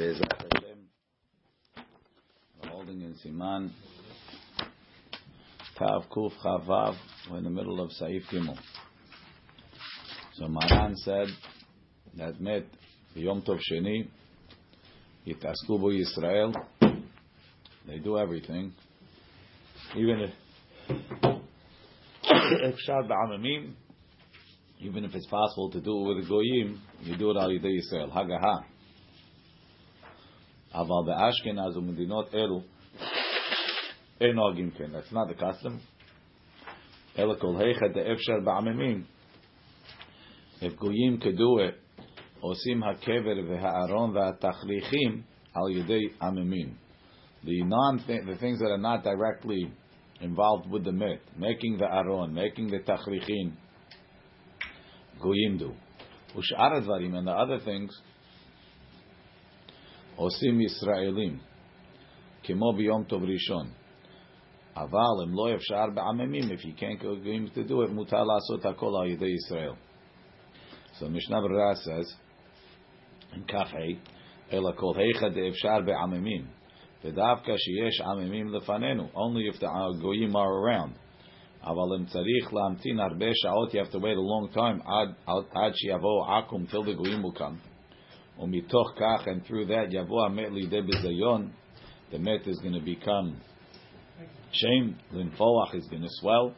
We're holding in Siman Tav Kuf Chavav. We're in the middle of Saif Gimel. So Maran said that met the Yom Tov Sheni Yitasku Bo Yisrael. They do everything, even if. Even if it's possible to do it with the goyim, you do it al Yisrael. Hagaha. אבל באשכנז ומדינות אלו אין נוהגים כן. That's not the custom. אלא כל היכא דאפשר בעממים. If גויים could do it, עושים הקבר והארון והתכריכים על ידי עממים. The non the things that are not directly involved with the myth, making the aron, making the tachrichin, goyim do. Ushar advarim and the other things, עושים ישראלים, כמו ביום טוב ראשון. אבל אם לא אפשר בעממים, if you can't go to do it, מותר לעשות הכל על ידי ישראל. So Mishnah Berurah says, in כ"ה, אלא כל היכא דאפשר בעממים, ודווקא שיש עממים לפנינו, only if the goyim are around. אבל אם צריך להמתין הרבה שעות, you have to wait a long time, עד, עד שיבוא עכו"ם, till the goyim will come. ומתוך כך, and through that, יבוא המת לידי ביזיון, the met is going to become shame, לנפוח is going to swell,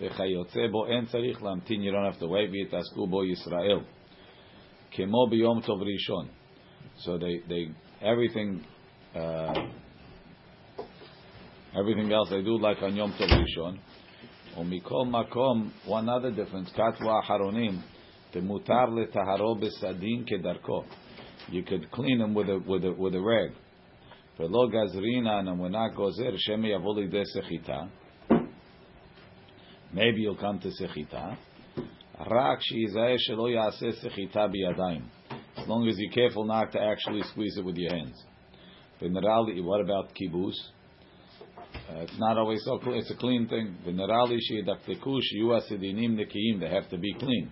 וכיוצא בו אין צריך להמתין, you don't have to wait, ויתעסקו בו ישראל. כמו ביום טוב ראשון. So they, they, everything, uh, everything else they do like on Yom Tov Rishon. ומכל מקום, one other difference, כתבו האחרונים, דמותר לטהרו בסדין כדרכו. you could clean them with a with a with a rag. And not gozer shemi avoli de sechita. Maybe you'll come to sechita. Rak shelo sechita biyadayim. As long as you're careful not to actually squeeze it with your hands. V'nerali, what about kibbutz? Uh, it's not always so clean. It's a clean thing. V'nerali sheyidakteku sheyu asidinim. They have to be clean.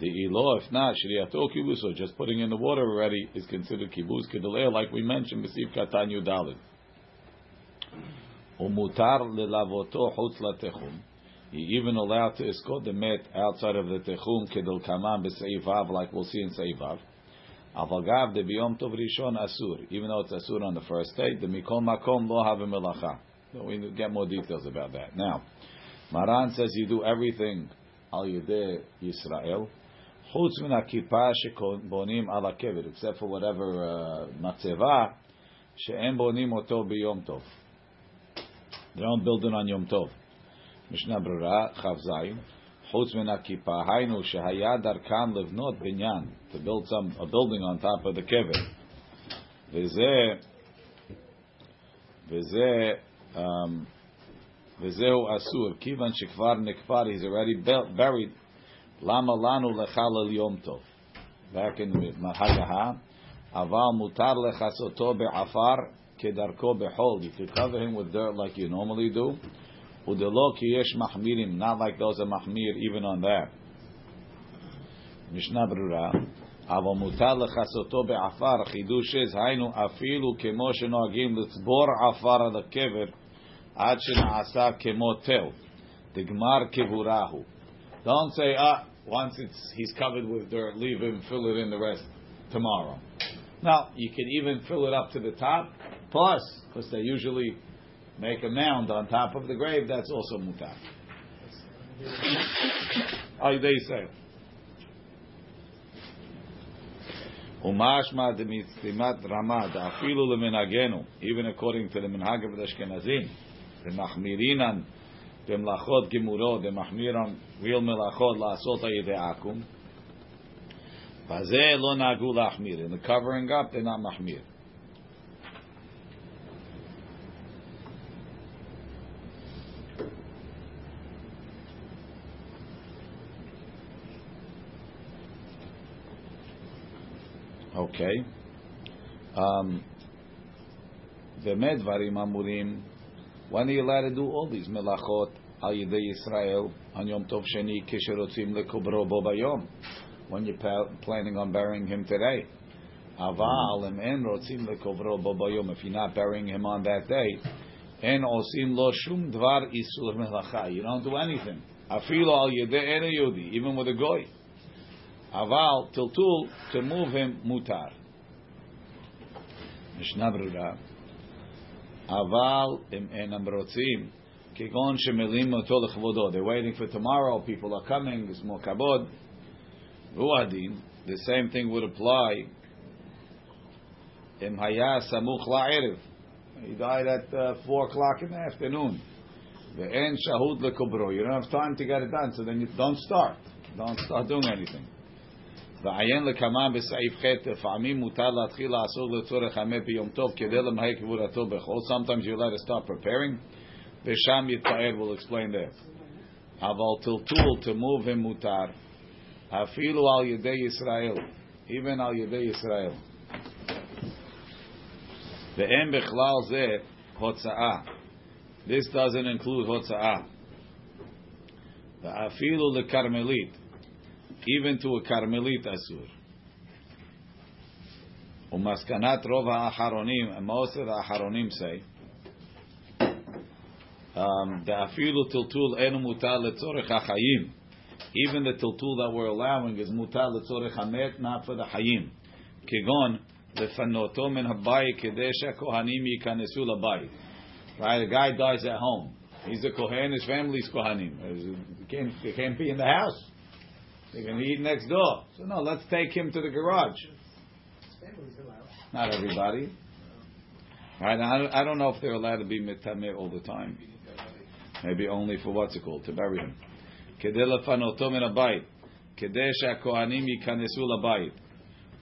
The ilo, if not, shriyato kibus, or just putting in the water already, is considered kibus kedaleh, like we mentioned, b'siv katan yudalid. Umutar lelavoto chutz latechum. He even allowed to escort the met outside of the techum kedol kaman b'seivav, like we'll see in seivav. Avagav de biyom tov rishon asur. Even though it's asur on the first day, the mikol makom lo have melacha. We get more details about that. Now, Maran says you do everything al yedei Yisrael. Chutz min ha-kippah shebonim al kever except for whatever uh, matzeva she'en bonim oto biyom tov. They don't build it on Yom Tov. Mishnah Berurah, Chav Zayin, Chutz min ha-kippah, haynu shehaya darkan levnot binyan, to build some, a building on top of the kever. V'zeh, v'zeh, um, וזהו אסור, כיוון שכבר נקבר, he's already buried, למה לנו לחלל יום טוב? back in הגהה, אבל מותר לכסותו בעפר כדרכו בחול, you could cover him with dirt like you normally do, ודלא כי יש מחמירים, not like those are מחמיר even on that. משנה ברורה, אבל מותר לכסותו בעפר, חידוש is, היינו אפילו כמו שנוהגים לצבור עפר על הקבר, עד שנעשה כמו תל, דגמר קבורהו. Don't say, ah, once it's he's covered with dirt, leave him, fill it in the rest tomorrow. Now you can even fill it up to the top, plus because they usually make a mound on top of the grave. That's also mutar. oh, they say. Umashma demitzimat rama da'afilu leminagenu. even according to the minhag of the Ashkenazim, the machmirinan במלאכות גמורות, ומחמירן real מלאכות לעשות על ידי עכו"ם, בזה לא נהגו להחמיר. In the covering up, they're not מחמיר. Okay. Um, באמת דברים אמורים when are you allowed to do all these melachot al yedei Yisrael on Yom Tov Sheni kisherotzim lekubro bo bayom? When you're planning on burying him today, Aval em en rotzim lekovro bobayom. If you're not burying him on that day, en osim lo shum dvar isur melacha. You don't do anything. Afilo al yedei ene yudi, even with a goy. Aval tiltul to move him mutar. Mishnah Aval rotzim. Kegon shemelim oto lechvodo. They're waiting for tomorrow. People are coming. It's more kabod. Ruadin. The same thing would apply. Haya samuch la'erev. He died at uh, four o'clock in the afternoon. En shahud lekubro. You don't have time to get it done, so then you don't start. Don't start doing anything. ועיין לקמה בסעיף ח' לפעמים מותר להתחיל לעשות לצורך המת ביום טוב כדי למהר קבורתו בחול. Sometimes you're allowed to start preparing. ושם יתפאר, will explain that. אבל טלטול, to move him מותר. אפילו על ידי ישראל. even על ידי ישראל. ואין בכלל זה הוצאה. This doesn't include הוצאה. ואפילו לכרמלית. even to a Carmelit Asur. And most of Acharonim say, um, the afilu tiltul enu mutar letzorech hachayim. Even the tiltul that we're allowing is mutar letzorech hamet, not for the hayim. Kegon lefanoto min habayit kedesha kohanim yikanesu labayit. Right, a guy dies at home. He's a kohen. His family's kohanim. He can't, he can't be in the house. They're going to eat next door. So no, let's take him to the garage. Not everybody. Right? I, I don't know if they're allowed to be mitameh all the time. Maybe only for what's it called to bury him. כדי לפנותו מן הבית, כדי שהכהנים ייכנסו לבית,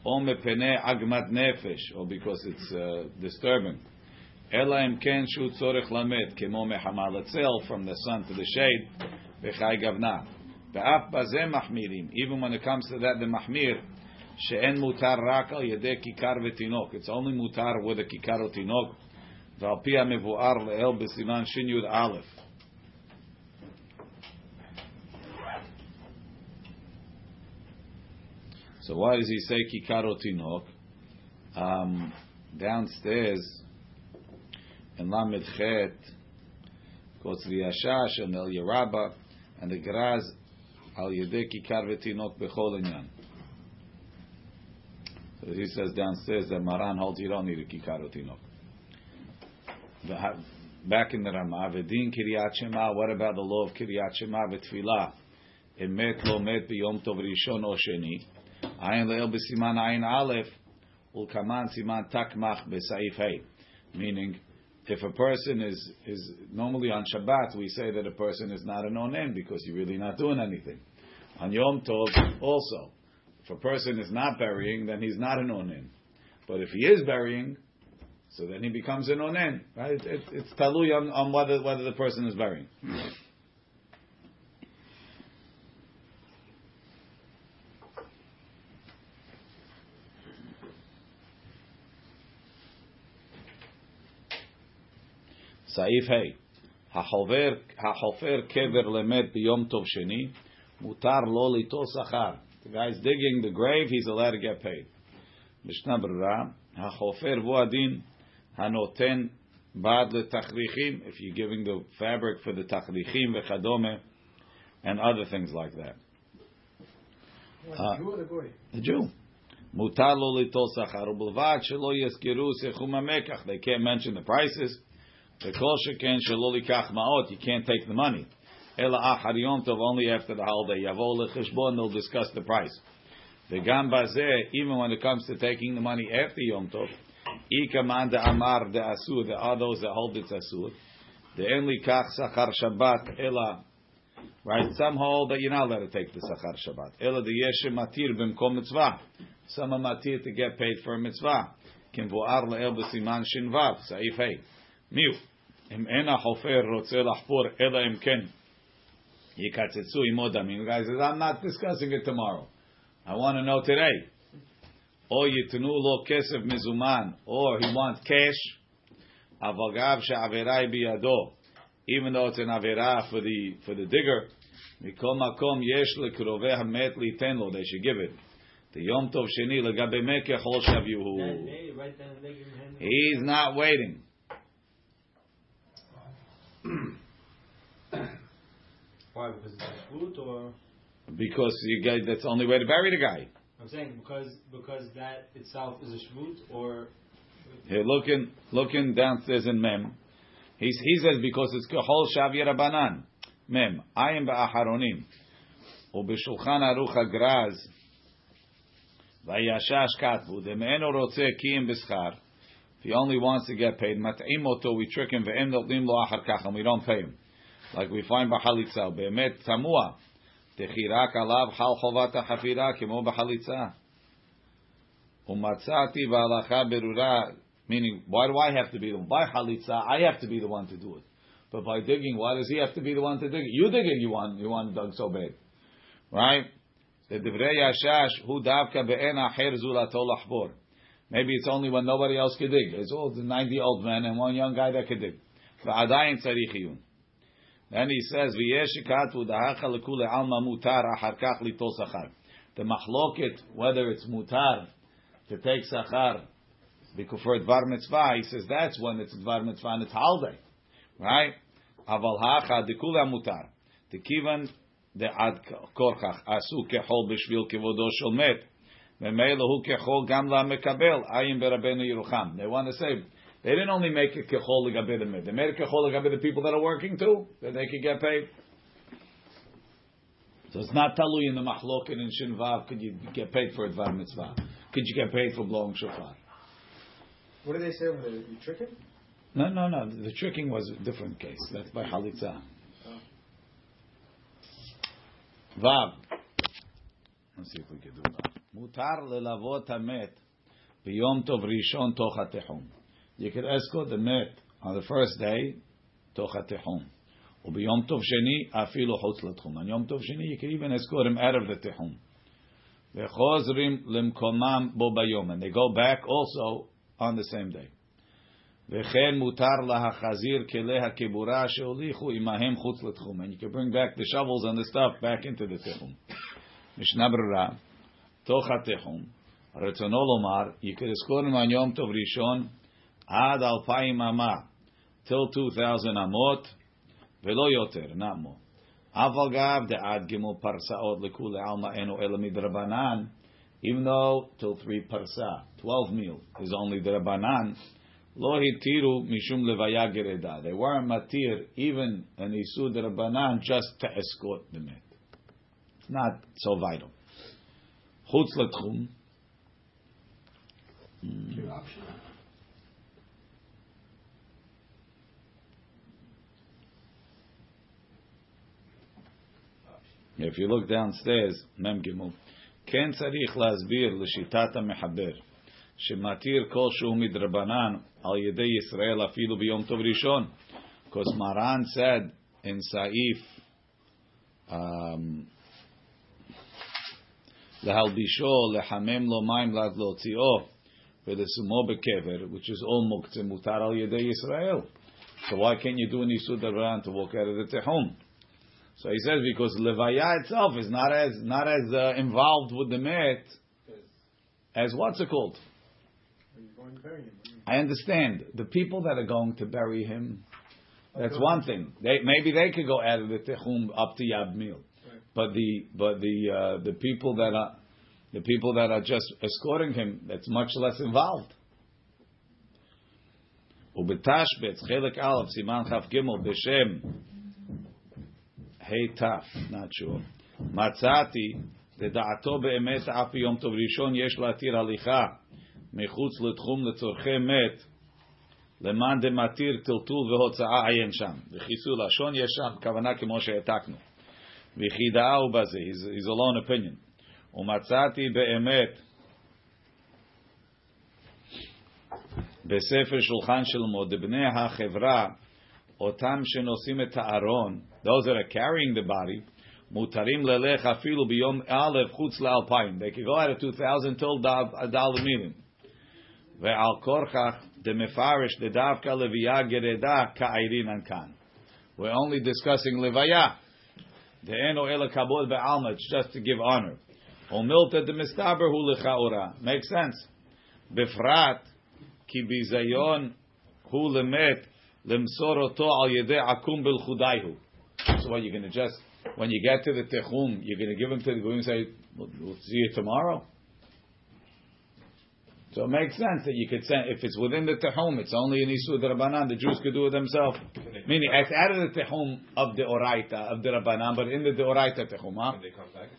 או מפני עגמת נפש, or because it's uh, disturbing. אלא אם כן שהוא צורך למד, כמו מחמה לצל, from the sun to the shade, וחי גבנה. ואף בזה מחמירים. Even when it comes to that, the מחמיר, שאין מותר רק על ידי כיכר ותינוק. It's only מותר with a כיכר ותינוק, ועל פי המבואר לאל בסימן שי"א. So why does he say כיכר ותינוק? Um, downstairs, in Lamed Chet, goes to the Ashash and El Yeraba, and the Graz al yedei kikar v'tinok bechol. So he says downstairs that Maran holds you don't need a kikar v'tinok. Back in the Ramah, v'din kiryat shema. What about the law of kiryat shema v'tfilah? Meaning, if a person is is normally on Shabbat, we say that a person is not an onen because you're really not doing anything. On Yom Tov, also, if a person is not burying, then he's not an onen. But if he is burying, so then he becomes an onen. Right? It, it, it's talui on, on whether whether the person is burying. סעיף ה' החופר קבר למת ביום טוב שני, מותר לו ליטול שכר. The guy's digging the grave, he's allowed to get paid. משנה ברורה, החופר והוא הדין הנותן בד לתכריכים, if you're giving the fabric for the תכריכים וכדומה, and other things like that. Uh, Jew or the goy? The Jew. מותר לו ליטול שכר, ובלבד שלא יזכרו סכום המקח. They can't mention the prices. the You can't take the money. Ela achar Yom Tov only after the holiday. Yavol lecheshbon. They'll discuss the price. The gambazeh, even when it comes to taking the money after Yom Tov, ikaman de amar de asur. There are those that hold it asur. The only kach sachar Shabbat ela. Right, some hold that you're not allowed to take the sachar Shabbat. Ela the yeshe matir b'mkom mitzvah. Some are matir to get paid for a mitzvah. Kim vo'ar le'el b'siman shinvav. Saif hey. Miu. אם אין החופר רוצה לחפור, אלא אם כן יקצצו עמו דמים. Guys, I'm not discussing it tomorrow. I want to know today. או יתנו לו כסף מזומן, or he wants cash, אבל גם שהעבירה היא בידו, even though it's an עבירה for the, for the digger, מכל מקום יש לקרובי המת ליתן לו, they should give it. The Yom Tov Sheni legabe me kechol shavihu. That day, right then and there, give him hand- He's not waiting. Why? Because it's a fruit, or Because you guys, that's the only way to bury the guy. I'm saying because because that itself is a shvut, or Here, looking, looking downstairs in Mem, he's, he says because it's kehol shavi rabanan. Mem, I am ba'aharonim. ובשולחן ערוך הגרז, וישש כתבו, דמאינו רוצה קיים בשכר, if he only wants to get paid, מטעים אותו, we trick him, והם נותנים לו אחר כך, and we don't pay him. Like we find בחליצה, באמת תמוה, תחי רק עליו חל חובת החפירה, כמו בחליצה. ומצאתי בהלכה ברורה, meaning, why do I have to be the one? By halitza, I have to be the one to do it. But by digging, why does he have to be the one to dig it? You dig it, you want, you want it dug so bad. Right? The divrei yashash, hu davka be'en acher zulato lachbor. Maybe it's only when nobody else can dig. It's all the 90 old men and one young guy that can dig. ועדיין צריך עיון. Then he says, ויש שכתבו דהכה לכולי עלמא מותר אחר כך ליטול שכר. The מחלוקת, whether it's mutar to take sachar for dvar mitzvah, he says that's when it's dvar mitzvah and it's holiday, right? Aval hacha dekula mutar. Tekivan de ad korchach asu kechol b'shvil kevodo shel met. Memela hu kechol gam la mekabel ayim berabenu Yerucham. They want to say they didn't only make it kechol the. They made it kechol the people that are working too, that they could get paid. So it's not talui in the machloket in Shinvav. Could you get paid for a dvar mitzvah? Could you get paid for blowing shofar? What do they say when they, you trick him? No, no, no. The tricking was a different case. That's by halitza. Vav. Let's see if we can do that. Mutar lelavot hamet biyom tov rishon toch You can escort the met on the first day toch hatechum. וביום טוב שני אפילו חוץ לתחום. On יום טוב שני you can even escort him out of the תחום. וחוזרים למקומם בו ביום. And they go back also on the same day. וכן מותר להחזיר כלי הכיבורה שהוליכו עמהם חוץ לתחום. And you can bring back the shovels and the stuff back into the תחום. משנה ברירה, תוך התחום, רצונו לומר, you can escort him on יום טוב ראשון עד אלפיים אמה, till 2,000 אמות, ולא יותר, not more. אבל גב דעד גמול פרסאות לכולי עלמא אינו אלא מדרבנן, even though till three parsa, 12 meal is only דרבנן, לא התירו משום לוויה גרדה. They weren't matir even an איסור דרבנן just to escort the מת. It's not so vital. חוץ לתחום, If you look downstairs, מם גמול, כן צריך להסביר לשיטת המחבר, שמתיר כלשהו מדרבנן על ידי ישראל אפילו ביום טוב ראשון. Because Maran said in Saif, um, להלבישו, לחמם לו מים לעד להוציאו, ולשומו בקבר, which is all מוקצה מותר על ידי ישראל. So why can't you do an Isur Darban to walk out of the Tehum? So he says because levaya itself is not as not as uh, involved with the met as what's it called. Are you going to bury him? I understand the people that are going to bury him. That's one thing. They maybe they could go out of the techum up to Yab Mil, but the but the uh, the people that are the people that are just escorting him that's much less involved. ובתשבץ חלק א' סימן כ"ג בשם ה' ת', sure. מצאתי, לדעתו באמת אף ביום טוב ראשון יש להתיר הליכה מחוץ לתחום לצורכי מת, למאן דמתיר טלטול והוצאה עיין שם. וחיסול לשון יש שם, כוונה כמו שהעתקנו. וכי דאהו בזה, his own opinion. ומצאתי באמת בספר שולחן שלמה, דבני החברה, Otam shenosim et ha'aron, those that are carrying the body, mutarim lelech afilu biyom alev chutz la'alpayim. They can go out of 2,000 till Dav dal minim. Ve'al korchach demefarish dedavka leviya gereda ka'irin ankan. We're only discussing levaya. De'eno ela kabod ve'alma, it's just to give honor. Omilta demistaber hu lechaora. Makes sense. Befrat ki bizayon hu lemet lemsor oto al yedei akum bil. So what you're going to just when you get to the techum, you're going to give him to the goyim and say, we'll, we'll see you tomorrow. So it makes sense that you could say if it's within the tehum, it's only an isur the rabbanan. The Jews could do it themselves. Meaning it's out of the tehum of the oraita of the rabbanan, but in the oraita tehum, huh? Can they come back?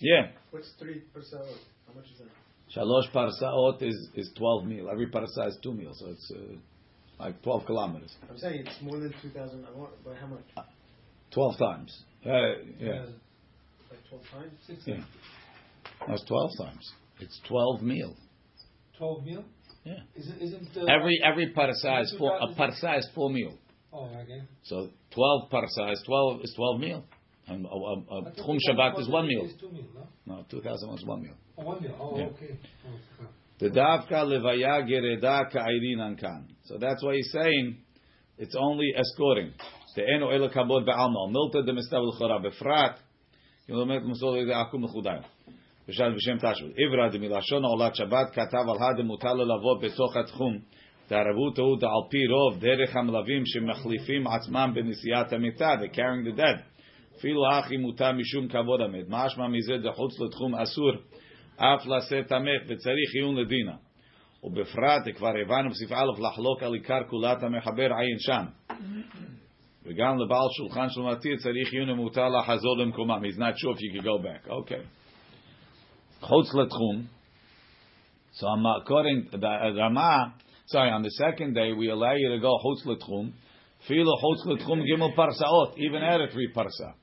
Yeah. What's three percent? How much is that? Shalosh parsaot is is twelve meal. Every parsa is two meals, so it's uh, like twelve kilometers. I'm saying it's more than two thousand. But how much? Twelve times. Uh, yeah, Like twelve times? yeah. That's twelve times. It's twelve meal. 12 meal? Yeah. Isn't, isn't uh, Every every parsa is four. A parsa is four meal. Oh, okay. So twelve parsa is twelve is twelve meal. And a, a, a I thought Tchum the Shabbat is one meal. Is two meal, no? No, two thousand is one meal. Oh, one meal. Oh, Yeah. okay. Oh, okay. The davka levaya gereda ka'irinan kan. So that's why he's saying it's only escorting. The eno ela kabod ba'alma. Milta de mistav l'chora befrat. Kilomet musol ede akum l'chudayim. ושאל בשם תשבות. עברה דמלשון עולת שבת כתב על הדה מותר לו לבוא בתוך התחום. תערבות הוא על פי רוב דרך המלווים שמחליפים עצמם בנסיעת המיטה, the carrying the dead. אפילו הכי מותר משום כבוד המת. משמע מזה דחוץ לתחום אסור אף לשאת המת וצריך עיון לדינה. ובפרט, כבר הבנו בסעיף א', לחלוק על עיקר כולת המחבר עין שם. וגם לבעל שולחן של מתיר צריך עיון ומותר לחזור למקומם. He's not sure if you could go back. Okay. Chutz letchum. So I'm according to the Rama, sorry, on the second day we allow you to go chutz letchum. Filo chutz letchum gimel parsaot, even at a three parsa.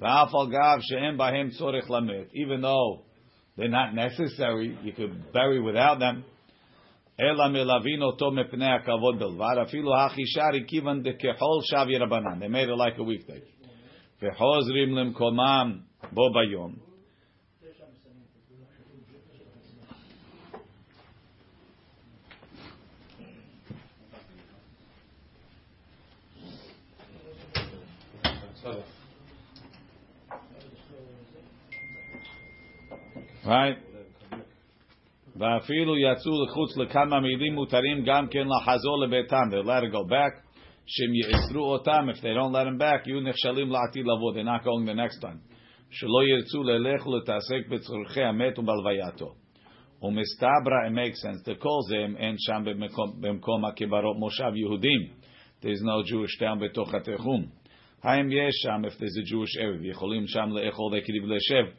V'af al gav she'em bahem tzorich lamet. Even though they're not necessary, you could bury without them. אלא מלווין אותו מפני הכבוד בלבד, אפילו החישרי כיוון דכחול שבי רבנן. They made it like a weekday. וחוזרים למקומם בו ביום. Right? ואפילו יצאו לחוץ לכמה מילים מותרים גם כן לחזור לביתם. They let it go back. שהם יאסרו אותם, if they don't let them back, יהיו נכשלים לעתיד לבוא. They're not going the next time. שלא ירצו ללך ולהתעסק בצורכי המת ובלווייתו. ומסתברא, it makes sense, לכל זה אם אין שם במקום, במקום הקברות מושב יהודים. There's no Jewish town בתוך התחום. האם יש שם, if there's a Jewish area, יכולים שם לאכול לקריב לשב,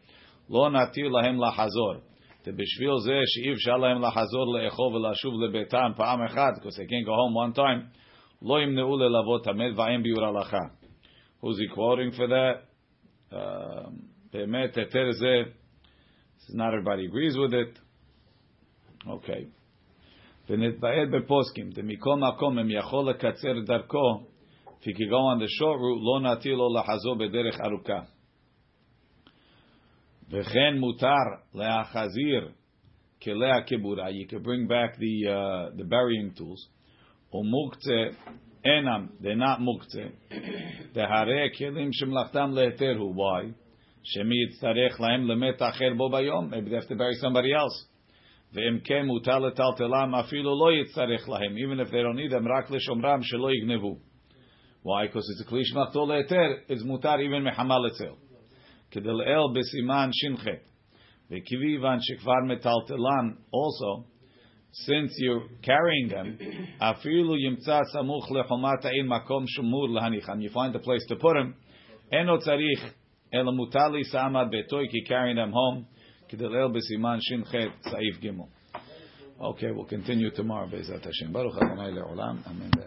לא נתיר להם לחזור. ובשביל זה שאי אפשר להם לחזור לאכול ולשוב לביתם פעם אחת, because they can't go home one time, לא ימנעו ללוות המת ואין ביור הלכה. Who's he quoting for that? Uh, באמת, היתר זה, not everybody agrees with it. אוקיי. ונתבעט בפוסקים, דמכל מקום אם יכול לקצר דרכו, if he could go on the short route, לא נתיר לו לחזור בדרך ארוכה. וכן מותר להחזיר כלי הקבורה, you could bring back the, uh, the burying tools, ומוקצה אינם, they're not מוקצה, דהרי כלים שמלאכתם להיתר הוא, why? שמי יצטרך להם למת אחר בו ביום, maybe they have to bury somebody else. ואם כן מותר לטלטלם אפילו לא יצטרך להם, even if they don't need them, רק לשומרם שלא יגנבו. Why? Because it's a כלי שמלאכתו להיתר, it's מותר even מחמל אצל. כדלאל בסימן ש"ח. וכיוון שכבר מטלטלן also, since you're carrying them, אפילו ימצא סמוך לחומת העין מקום שמור להניחם, you find a place to put them, אינו צריך, אלא מותר להישאם עד ביתו, כי carrying them home, כדלאל בסימן ש"ח, סעיף ג'. Okay, we'll continue tomorrow, בעזרת השם. ברוך ה' לעולם, אמן.